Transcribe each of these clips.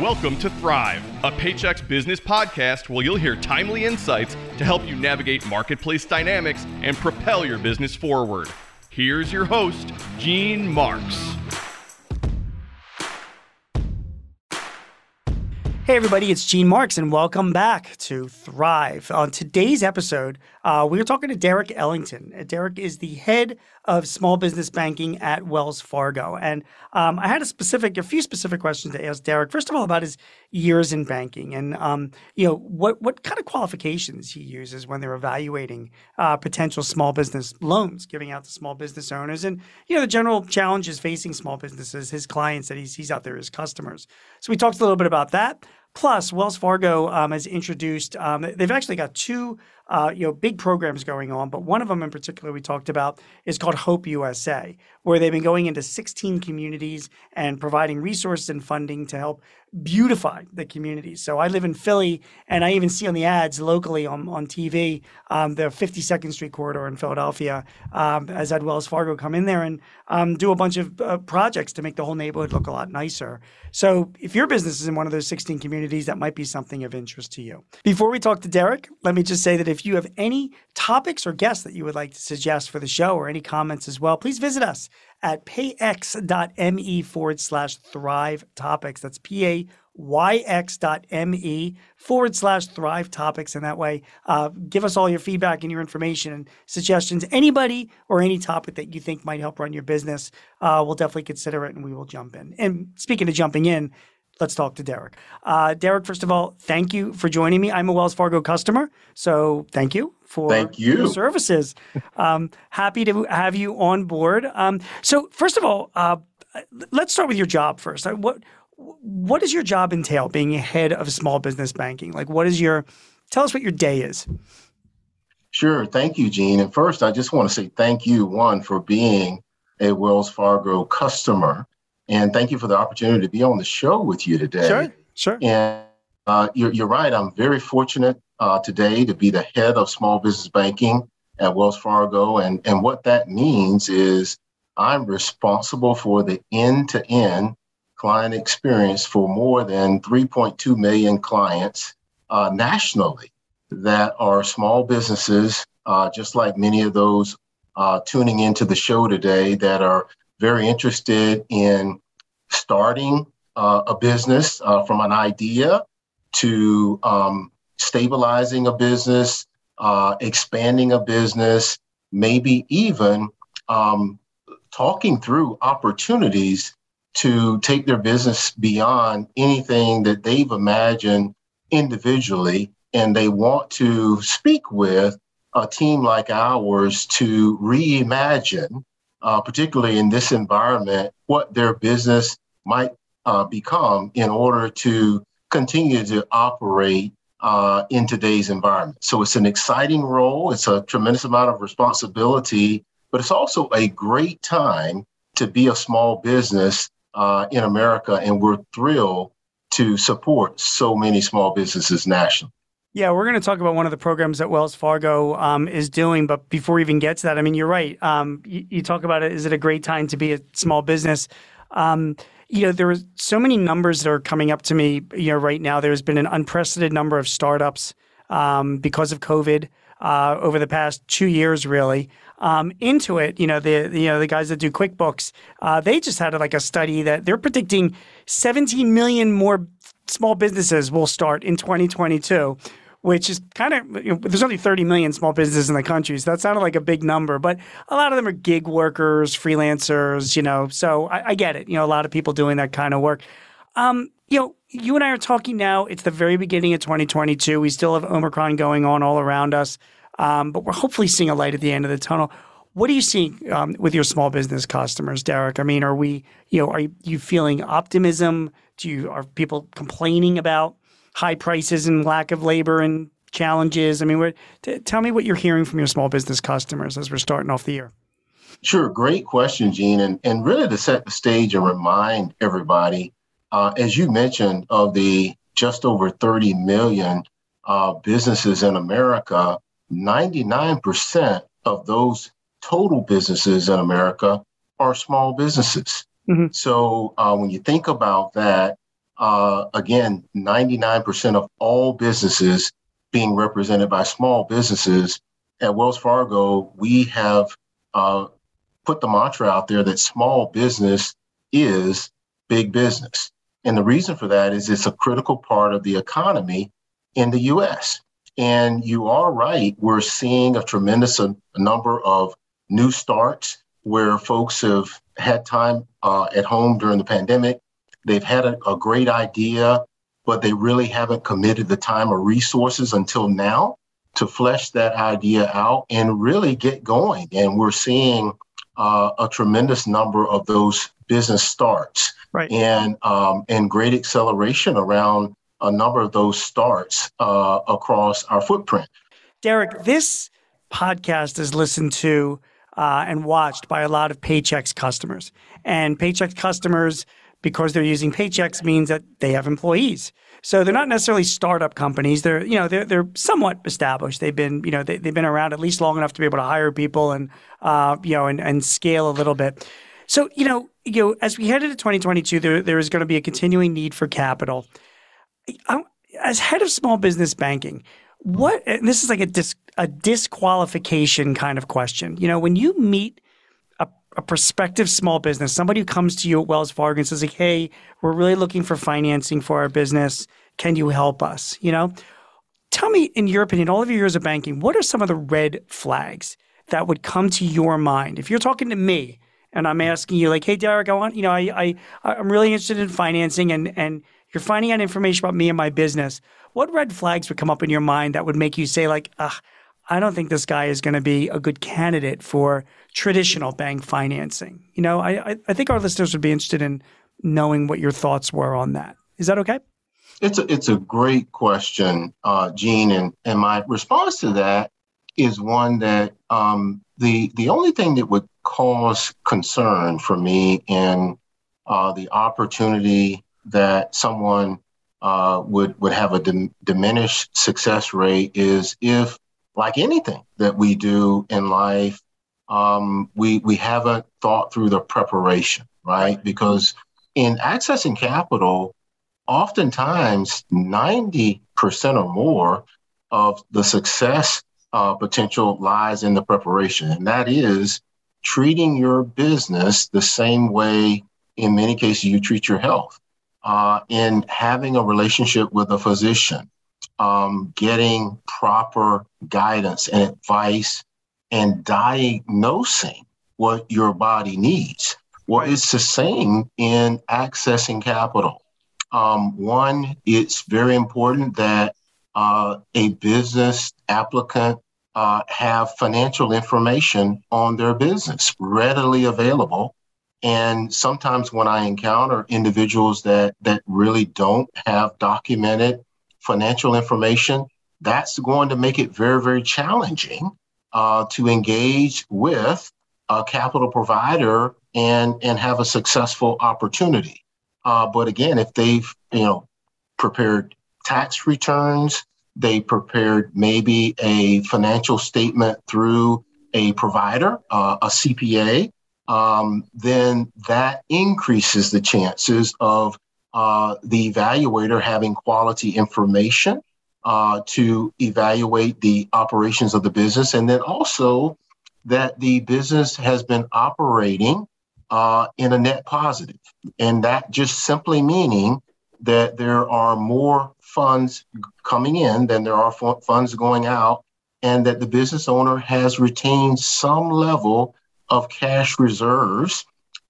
Welcome to Thrive, a Paychex business podcast where you'll hear timely insights to help you navigate marketplace dynamics and propel your business forward. Here's your host, Gene Marks. Hey, everybody, it's Gene Marks, and welcome back to Thrive. On today's episode, uh, we are talking to Derek Ellington. Uh, Derek is the head of small business banking at Wells Fargo. And um, I had a specific, a few specific questions to ask Derek. First of all, about his years in banking and, um, you know, what, what kind of qualifications he uses when they're evaluating uh, potential small business loans, giving out to small business owners. And, you know, the general challenges facing small businesses, his clients that he sees out there as customers. So we talked a little bit about that. Plus, Wells Fargo um, has introduced. Um, they've actually got two, uh, you know, big programs going on, but one of them in particular we talked about is called Hope USA, where they've been going into 16 communities and providing resources and funding to help beautify the communities. So I live in Philly, and I even see on the ads locally on, on TV um, the 52nd Street corridor in Philadelphia um, as Ed Wells Fargo come in there and um, do a bunch of uh, projects to make the whole neighborhood look a lot nicer. So if your business is in one of those 16 communities, that might be something of interest to you. Before we talk to Derek, let me just say that if you have any topics or guests that you would like to suggest for the show or any comments as well, please visit us at payx.me forward slash thrive topics. That's P A Y X dot me forward slash thrive topics. And that way, uh, give us all your feedback and your information and suggestions. Anybody or any topic that you think might help run your business, uh, we'll definitely consider it and we will jump in. And speaking of jumping in, let's talk to Derek. Uh, Derek, first of all, thank you for joining me. I'm a Wells Fargo customer, so thank you for thank you. your services. Um, happy to have you on board. Um, so, first of all, uh, let's start with your job first. What what does your job entail? Being a head of small business banking, like what is your? Tell us what your day is. Sure. Thank you, Gene. And first, I just want to say thank you, one, for being a Wells Fargo customer. And thank you for the opportunity to be on the show with you today. Sure, sure. And uh, you're, you're right. I'm very fortunate uh, today to be the head of small business banking at Wells Fargo. And, and what that means is I'm responsible for the end to end client experience for more than 3.2 million clients uh, nationally that are small businesses, uh, just like many of those uh, tuning into the show today that are very interested in starting uh, a business uh, from an idea to um, stabilizing a business, uh, expanding a business, maybe even um, talking through opportunities to take their business beyond anything that they've imagined individually. And they want to speak with a team like ours to reimagine uh, particularly in this environment, what their business might uh, become in order to continue to operate uh, in today's environment. So it's an exciting role, it's a tremendous amount of responsibility, but it's also a great time to be a small business uh, in America. And we're thrilled to support so many small businesses nationally. Yeah, we're going to talk about one of the programs that Wells Fargo um, is doing. But before we even get to that, I mean, you're right. Um, you, you, talk about it. Is it a great time to be a small business? Um, you know, there are so many numbers that are coming up to me. You know, right now there's been an unprecedented number of startups um, because of COVID uh, over the past two years, really. Um, Intuit, you know, the you know the guys that do QuickBooks, uh, they just had like a study that they're predicting 17 million more small businesses will start in 2022 which is kind of you know, there's only 30 million small businesses in the country, so that sounded like a big number. But a lot of them are gig workers, freelancers, you know. So I, I get it. You know, a lot of people doing that kind of work. Um, you know, you and I are talking now. It's the very beginning of 2022. We still have Omicron going on all around us, um, but we're hopefully seeing a light at the end of the tunnel. What are you seeing um, with your small business customers, Derek? I mean, are we, you know, are you feeling optimism? Do you are people complaining about high prices and lack of labor and challenges? I mean, t- tell me what you're hearing from your small business customers as we're starting off the year. Sure, great question, Gene, and and really to set the stage and remind everybody, uh, as you mentioned, of the just over 30 million uh, businesses in America, 99% of those total businesses in America are small businesses. Mm-hmm. So uh, when you think about that, uh, again, 99% of all businesses being represented by small businesses. At Wells Fargo, we have uh, put the mantra out there that small business is big business. And the reason for that is it's a critical part of the economy in the US. And you are right, we're seeing a tremendous a, a number of new starts where folks have had time uh, at home during the pandemic. They've had a, a great idea, but they really haven't committed the time or resources until now to flesh that idea out and really get going. And we're seeing uh, a tremendous number of those business starts right. and um, and great acceleration around a number of those starts uh, across our footprint. Derek, this podcast is listened to uh, and watched by a lot of Paychex customers, and Paychex customers because they're using Paychex means that they have employees. So they're not necessarily startup companies. They're you know they're they're somewhat established. They've been you know they, they've been around at least long enough to be able to hire people and uh, you know and, and scale a little bit. So you know you know as we head into 2022, there there is going to be a continuing need for capital. I, as head of small business banking, what this is like a dis, a disqualification kind of question. You know when you meet a prospective small business, somebody who comes to you at Wells Fargo and says, like, hey, we're really looking for financing for our business. Can you help us? You know, tell me, in your opinion, all of your years of banking, what are some of the red flags that would come to your mind? If you're talking to me and I'm asking you, like, hey, Derek, I want, you know, I, I, I'm really interested in financing and, and you're finding out information about me and my business. What red flags would come up in your mind that would make you say, like, ah, I don't think this guy is going to be a good candidate for traditional bank financing. You know, I, I think our listeners would be interested in knowing what your thoughts were on that. Is that okay? It's a, it's a great question, uh, Gene, and, and my response to that is one that um, the the only thing that would cause concern for me in uh, the opportunity that someone uh, would would have a dim- diminished success rate is if, like anything that we do in life, um, we we haven't thought through the preparation, right? Because in accessing capital, oftentimes ninety percent or more of the success uh, potential lies in the preparation, and that is treating your business the same way, in many cases, you treat your health. Uh, in having a relationship with a physician, um, getting proper guidance and advice and diagnosing what your body needs. Well, it's the same in accessing capital. Um, one, it's very important that uh, a business applicant uh, have financial information on their business readily available. And sometimes when I encounter individuals that that really don't have documented financial information, that's going to make it very, very challenging uh, to engage with a capital provider and and have a successful opportunity. Uh, but again, if they've you know prepared tax returns, they prepared maybe a financial statement through a provider, uh, a CPA, um, then that increases the chances of uh, the evaluator having quality information uh, to evaluate the operations of the business, and then also that the business has been operating uh, in a net positive, and that just simply meaning that there are more funds coming in than there are funds going out, and that the business owner has retained some level of cash reserves,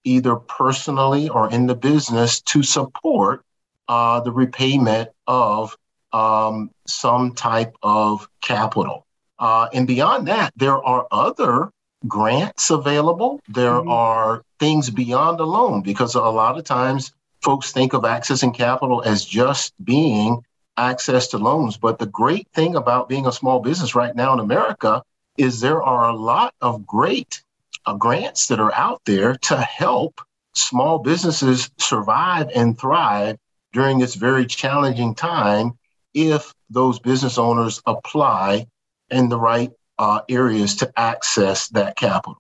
either personally or in the business, to support uh, the repayment of um, some type of capital. Uh, and beyond that, there are other grants available. There mm-hmm. are things beyond a loan because a lot of times folks think of accessing capital as just being access to loans. But the great thing about being a small business right now in America is there are a lot of great uh, grants that are out there to help small businesses survive and thrive during this very challenging time if those business owners apply in the right uh, areas to access that capital.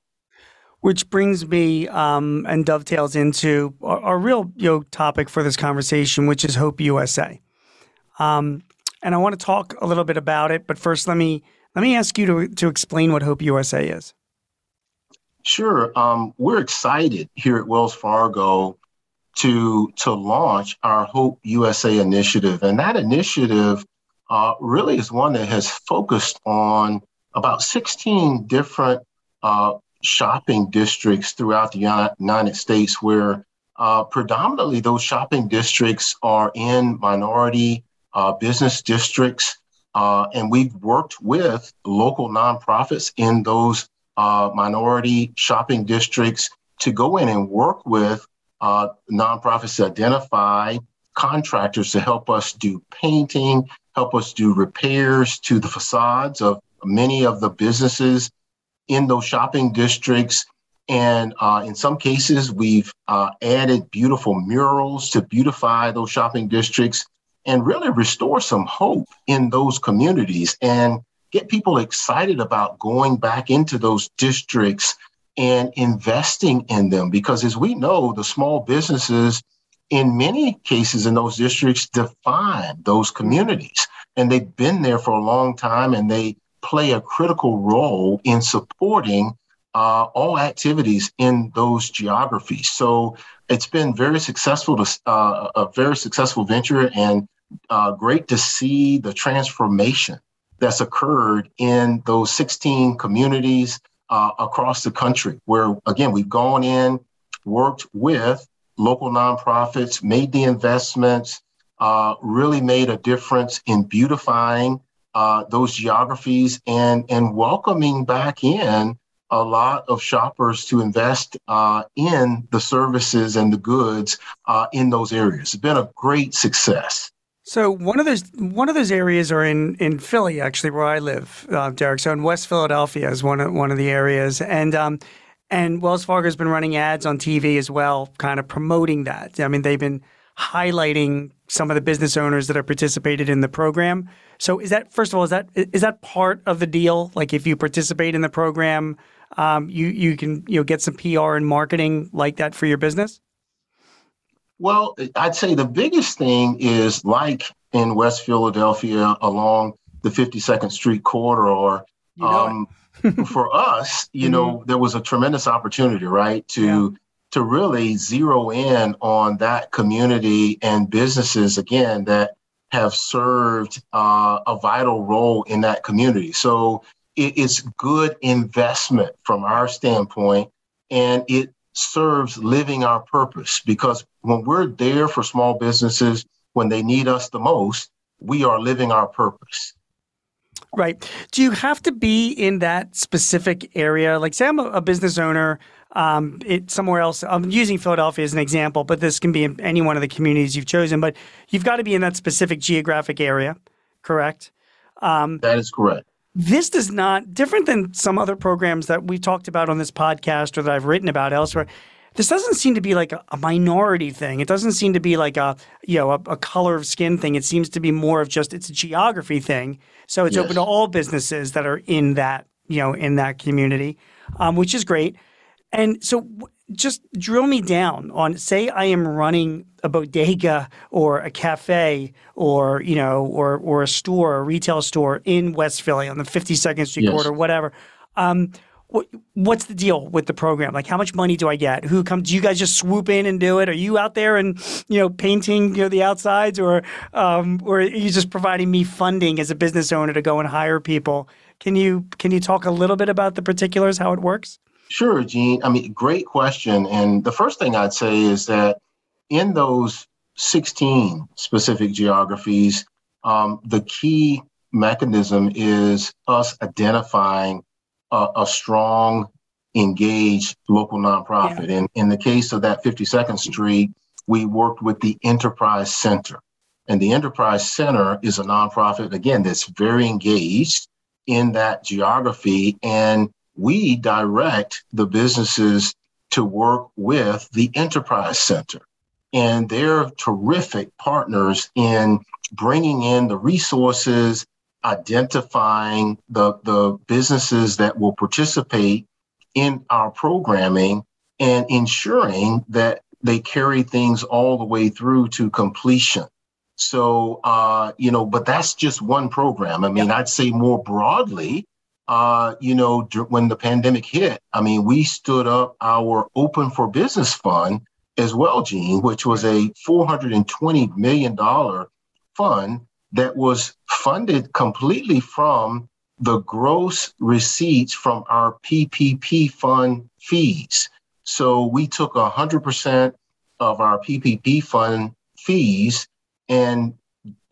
which brings me um, and dovetails into our, our, real you know, topic for this conversation, which is Hope USA. Um, and I want to talk a little bit about it, but first let me let me ask you to to explain what Hope USA is. Sure, um, we're excited here at Wells Fargo to to launch our Hope USA initiative, and that initiative uh, really is one that has focused on about 16 different uh, shopping districts throughout the United States, where uh, predominantly those shopping districts are in minority uh, business districts. Uh, and we've worked with local nonprofits in those uh, minority shopping districts to go in and work with uh, nonprofits to identify contractors to help us do painting, help us do repairs to the facades of many of the businesses in those shopping districts. And uh, in some cases, we've uh, added beautiful murals to beautify those shopping districts and really restore some hope in those communities and get people excited about going back into those districts and investing in them. Because as we know, the small businesses in many cases in those districts define those communities. And they've been there for a long time and they play a critical role in supporting uh, all activities in those geographies. So it's been very successful, to, uh, a very successful venture, and uh, great to see the transformation that's occurred in those 16 communities uh, across the country. Where again, we've gone in, worked with local nonprofits, made the investments, uh, really made a difference in beautifying uh, those geographies and and welcoming back in a lot of shoppers to invest uh, in the services and the goods uh, in those areas. It's been a great success. So one of those one of those areas are in in Philly, actually, where I live, uh, Derek. So in West Philadelphia is one of one of the areas, and um, and Wells Fargo has been running ads on TV as well, kind of promoting that. I mean, they've been highlighting some of the business owners that have participated in the program. So is that first of all is that is that part of the deal? Like if you participate in the program, um, you you can you know get some PR and marketing like that for your business. Well, I'd say the biggest thing is like in West Philadelphia along the 52nd Street corridor. You know um, for us, you mm-hmm. know, there was a tremendous opportunity, right, to yeah to really zero in on that community and businesses again that have served uh, a vital role in that community. So it, it's good investment from our standpoint, and it serves living our purpose because when we're there for small businesses when they need us the most, we are living our purpose. Right. Do you have to be in that specific area? Like, say, I'm a, a business owner um, it, somewhere else. I'm using Philadelphia as an example, but this can be in any one of the communities you've chosen. But you've got to be in that specific geographic area, correct? Um, that is correct. This does not different than some other programs that we talked about on this podcast or that I've written about elsewhere. This doesn't seem to be like a, a minority thing. It doesn't seem to be like a you know a, a, color of skin thing. It seems to be more of just it's a geography thing. So it's yes. open to all businesses that are in that you know in that community, um, which is great. And so just drill me down on say I am running a bodega or a cafe or you know or or a store, a retail store in West Philly on the 52nd Street yes. corridor, whatever. Um, what, what's the deal with the program? Like, how much money do I get? Who comes? Do you guys just swoop in and do it? Are you out there and you know painting you know the outsides, or um, or are you just providing me funding as a business owner to go and hire people? Can you can you talk a little bit about the particulars, how it works? Sure, Gene. I mean, great question. And the first thing I'd say is that in those 16 specific geographies, um, the key mechanism is us identifying a, a strong, engaged local nonprofit. Yeah. And in the case of that 52nd Street, we worked with the Enterprise Center. And the Enterprise Center is a nonprofit, again, that's very engaged in that geography. And we direct the businesses to work with the Enterprise Center. And they're terrific partners in bringing in the resources, identifying the, the businesses that will participate in our programming and ensuring that they carry things all the way through to completion. So, uh, you know, but that's just one program. I mean. I'd say more broadly, uh, you know, when the pandemic hit, I mean, we stood up our Open for Business Fund as well, Gene, which was a $420 million fund that was funded completely from the gross receipts from our PPP fund fees. So we took 100% of our PPP fund fees and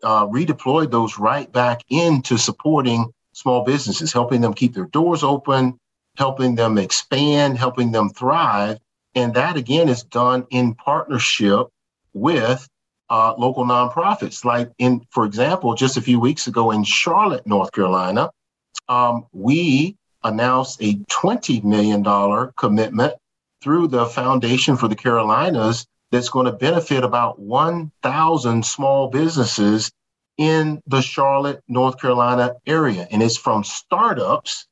uh, redeployed those right back into supporting small businesses, helping them keep their doors open, helping them expand, helping them thrive. And that again is done in partnership with uh, local nonprofits. Like in, for example, just a few weeks ago in Charlotte, North Carolina, um, we announced a $20 million commitment through the Foundation for the Carolinas that's going to benefit about 1,000 small businesses in the Charlotte, North Carolina area. And it's from startups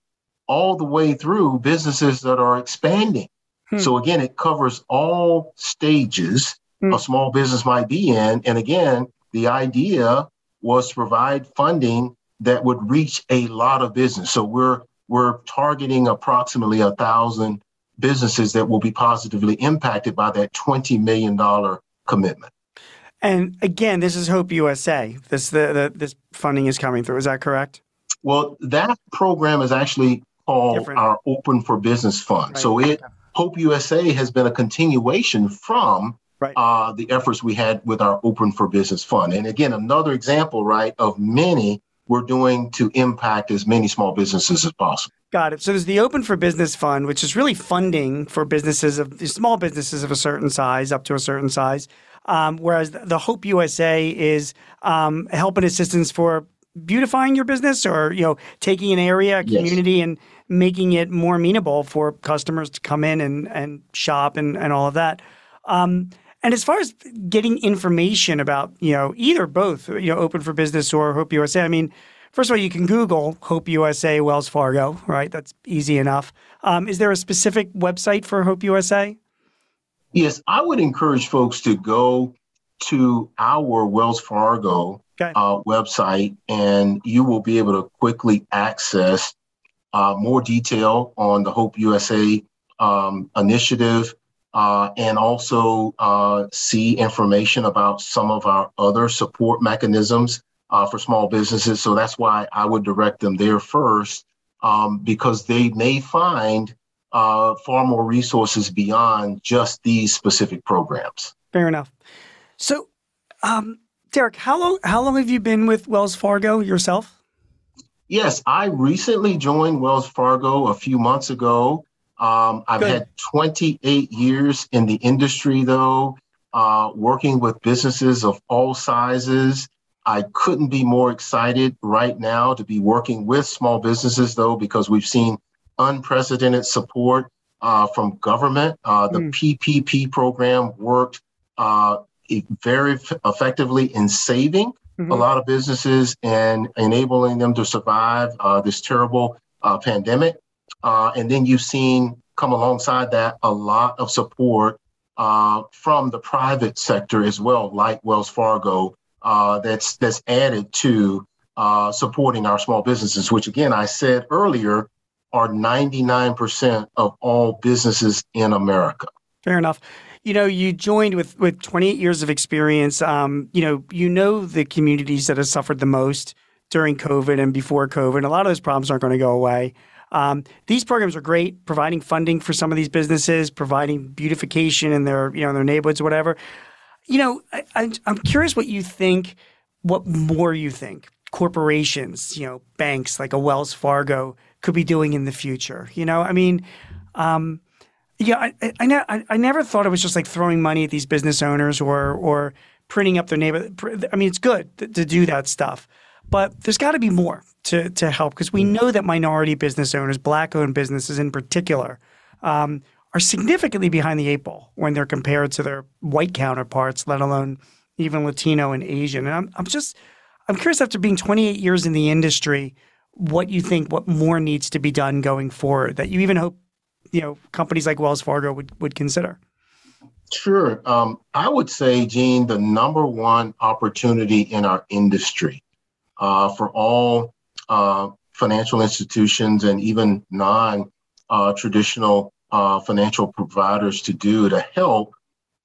all the way through businesses that are expanding. Hmm. So again, it covers all stages hmm. a small business might be in. And again, the idea was to provide funding that would reach a lot of business. So we're we're targeting approximately a thousand businesses that will be positively impacted by that $20 million commitment. And again, this is Hope USA. This the, the this funding is coming through. Is that correct? Well, that program is actually called Different. our Open for Business Fund. Right. So it Hope USA has been a continuation from right. uh, the efforts we had with our Open for Business Fund. And again, another example, right, of many we're doing to impact as many small businesses as possible. Got it. So there's the Open for Business Fund, which is really funding for businesses of small businesses of a certain size, up to a certain size. Um, whereas the Hope USA is um, help and assistance for beautifying your business or you know taking an area, a community, yes. and making it more amenable for customers to come in and, and shop and, and all of that. Um, and as far as getting information about you know either both you know Open for Business or Hope USA, I mean. First of all, you can Google Hope USA Wells Fargo, right? That's easy enough. Um, is there a specific website for Hope USA? Yes, I would encourage folks to go to our Wells Fargo okay. uh, website, and you will be able to quickly access uh, more detail on the Hope USA um, initiative, uh, and also uh, see information about some of our other support mechanisms uh, for small businesses. So that's why I would direct them there first, um, because they may find uh, far more resources beyond just these specific programs. Fair enough. So, um, Derek, how long how long have you been with Wells Fargo yourself? Yes, I recently joined Wells Fargo a few months ago. Um, I've Good. had 28 years in the industry, though, uh, working with businesses of all sizes. I couldn't be more excited right now to be working with small businesses, though, because we've seen unprecedented support uh, from government. Uh, the mm. PPP program worked uh, very f- effectively in saving mm-hmm. a lot of businesses and enabling them to survive uh, this terrible uh, pandemic. Uh, and then you've seen come alongside that a lot of support from the private sector as well, like Wells Fargo, that's that's added to supporting our small businesses. Which again, I said earlier, are 99% of all businesses in America. Fair enough. You know, you joined with with 28 years of experience. Um, you know, you know the communities that have suffered the most during COVID and before COVID. A lot of those problems aren't going to go away. Um, these programs are great, providing funding for some of these businesses, providing beautification in their you know their neighborhoods, or whatever. You know, I, I'm curious what you think. What more you think? Corporations, you know, banks like a Wells Fargo could be doing in the future. You know, I mean, um, yeah, I, I, I, ne- I, never thought it was just like throwing money at these business owners or or printing up their neighbor. I mean, it's good to, to do that stuff, but there's got to be more to to help because we know that minority business owners, black-owned businesses in particular, um, are significantly behind the eight ball when they're compared to their white counterparts, let alone even Latino and Asian. And I'm I'm just I'm curious after being 28 years in the industry what you think what more needs to be done going forward that you even hope you know companies like Wells Fargo would would consider? Sure. Um, I would say, Gene, the number one opportunity in our industry uh, for all uh, financial institutions and even non uh, traditional uh, financial providers to do to help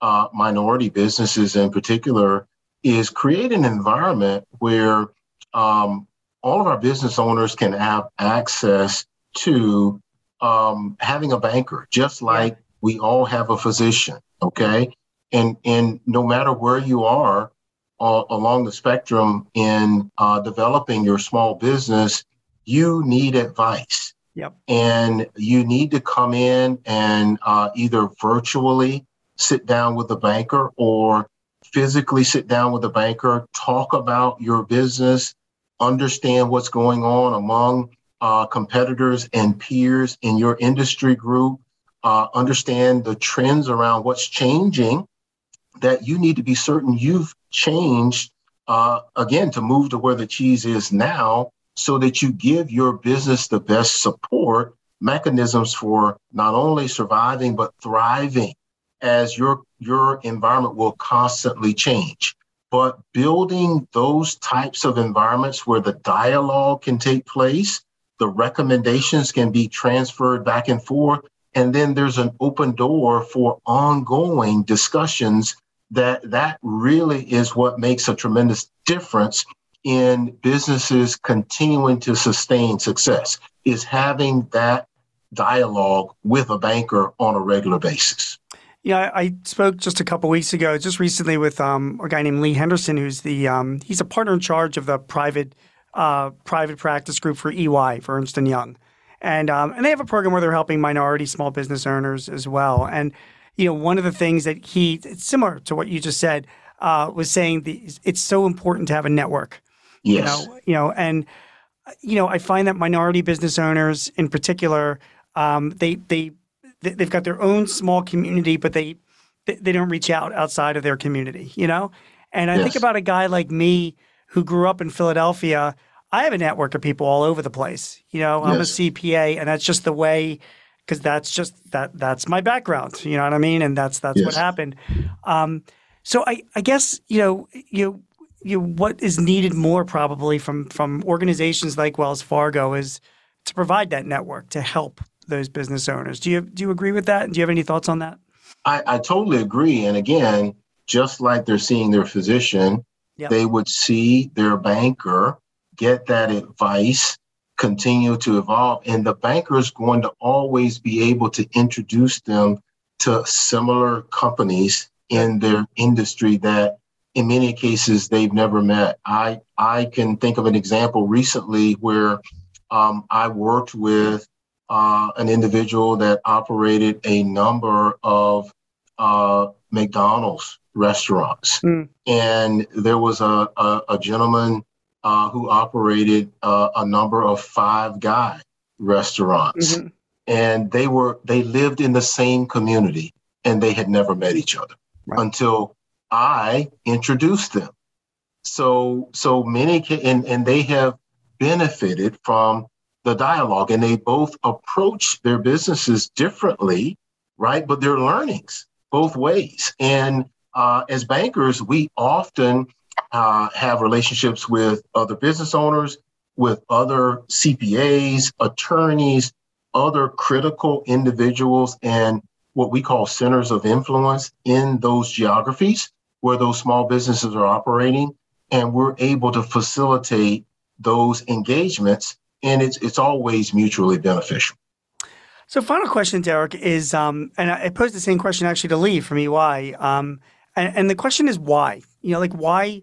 uh, minority businesses in particular is create an environment where um, all of our business owners can have access to um, having a banker, just like we all have a physician. Okay, and and no matter where you are uh, along the spectrum in uh, developing your small business, you need advice. Yep. And you need to come in and uh, either virtually sit down with a banker or physically sit down with a banker, talk about your business, understand what's going on among uh, competitors and peers in your industry group, uh, understand the trends around what's changing that you need to be certain you've changed uh, again to move to where the cheese is now so that you give your business the best support mechanisms for not only surviving but thriving as your your environment will constantly change but building those types of environments where the dialogue can take place the recommendations can be transferred back and forth and then there's an open door for ongoing discussions that that really is what makes a tremendous difference in businesses continuing to sustain success is having that dialogue with a banker on a regular basis. Yeah, I spoke just a couple weeks ago, just recently, with um, a guy named Lee Henderson, who's the um, he's a partner in charge of the private uh, private practice group for EY for Ernst and Young, and um, and they have a program where they're helping minority small business owners as well. And you know, one of the things that he it's similar to what you just said uh, was saying the, it's so important to have a network. Yes. You know, you know, and you know, I find that minority business owners, in particular, um, they they they've got their own small community, but they they don't reach out outside of their community. You know, and I yes. think about a guy like me who grew up in Philadelphia. I have a network of people all over the place. You know, I'm a CPA, and that's just the way because that's just that that's my background. You know what I mean? And that's that's yes. what happened. Um, so I I guess you know you you what is needed more probably from from organizations like Wells Fargo is to provide that network to help those business owners. Do you do you agree with that? And do you have any thoughts on that? I, I totally agree. And again, just like they're seeing their physician, yep. they would see their banker, get that advice, continue to evolve. And the banker is going to always be able to introduce them to similar companies in their industry that in many cases they've never met. I I can think of an example recently where um, I worked with uh, an individual that operated a number of uh, McDonald's restaurants, mm. and there was a a, a gentleman uh, who operated uh, a number of Five Guy restaurants, mm-hmm. and they were they lived in the same community, and they had never met each other right. until I introduced them. So so many and and they have benefited from the dialogue, and they both approach their businesses differently, right? But they're learnings both ways. And uh, as bankers, we often uh, have relationships with other business owners, with other CPAs, attorneys, other critical individuals, and what we call centers of influence in those geographies where those small businesses are operating. And we're able to facilitate those engagements, and it's, it's always mutually beneficial. So, final question, Derek, is, um, and I posed the same question actually to Lee from EY, um, and, and the question is why? You know, like why?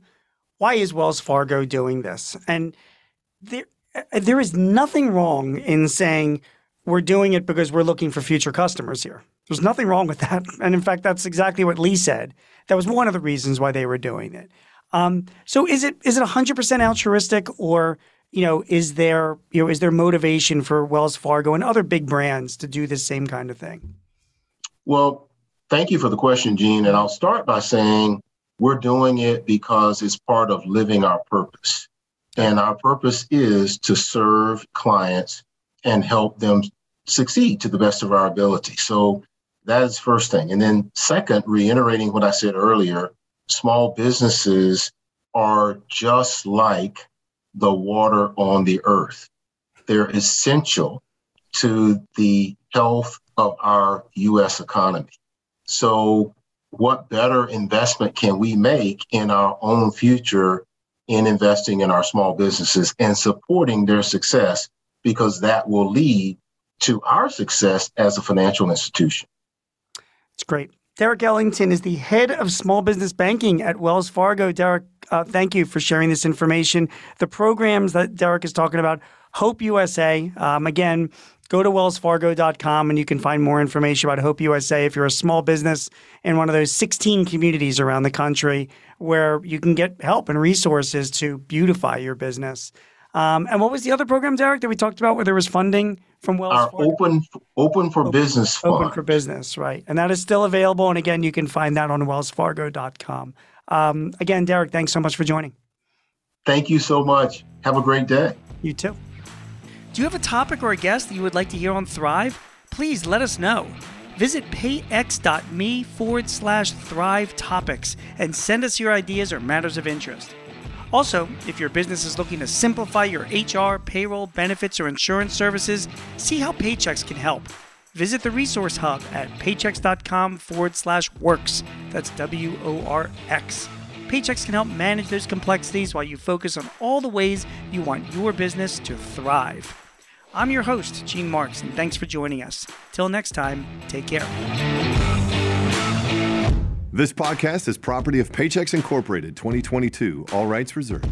Why is Wells Fargo doing this? And there, there is nothing wrong in saying we're doing it because we're looking for future customers here. There's nothing wrong with that. And in fact, that's exactly what Lee said. That was one of the reasons why they were doing it. Um, so is it is it 100% altruistic or you know is there you know is there motivation for Wells Fargo and other big brands to do the same kind of thing? Well, thank you for the question, Gene. And I'll start by saying we're doing it because it's part of living our purpose. And our purpose is to serve clients and help them succeed to the best of our ability. So that is first thing. And then second, reiterating what I said earlier, small businesses are just like the water on the earth. They're essential to the health of our US economy. So what better investment can we make in our own future in investing in our small businesses and supporting their success because that will lead to our success as a financial institution. It's great. Derek Ellington is the head of small business banking at Wells Fargo. Derek, uh, thank you for sharing this information. The programs that Derek is talking about, Hope USA, um, again, go to wellsfargo.com and you can find more information about Hope USA if you're a small business in one of those 16 communities around the country where you can get help and resources to beautify your business. Um, and what was the other program, Derek, that we talked about where there was funding from Wells Our Fargo? open open for Open- business fund. Open for business, right. And that is still available. And again, you can find that on wellsfargo.com. Um, again, Derek, thanks so much for joining. Thank you so much. Have a great day. You too. Do you have a topic or a guest that you would like to hear on Thrive? Please let us know. Visit payx.me forward slash thrive topics and send us your ideas or matters of interest. Also, if your business is looking to simplify your HR, payroll, benefits, or insurance services, see how Paychex can help. Visit the resource hub at paychex.com forward slash works. That's W O R X. Paychex can help manage those complexities while you focus on all the ways you want your business to thrive. I'm your host, Gene Marks, and thanks for joining us. Till next time, take care. This podcast is property of Paychex Incorporated 2022, all rights reserved.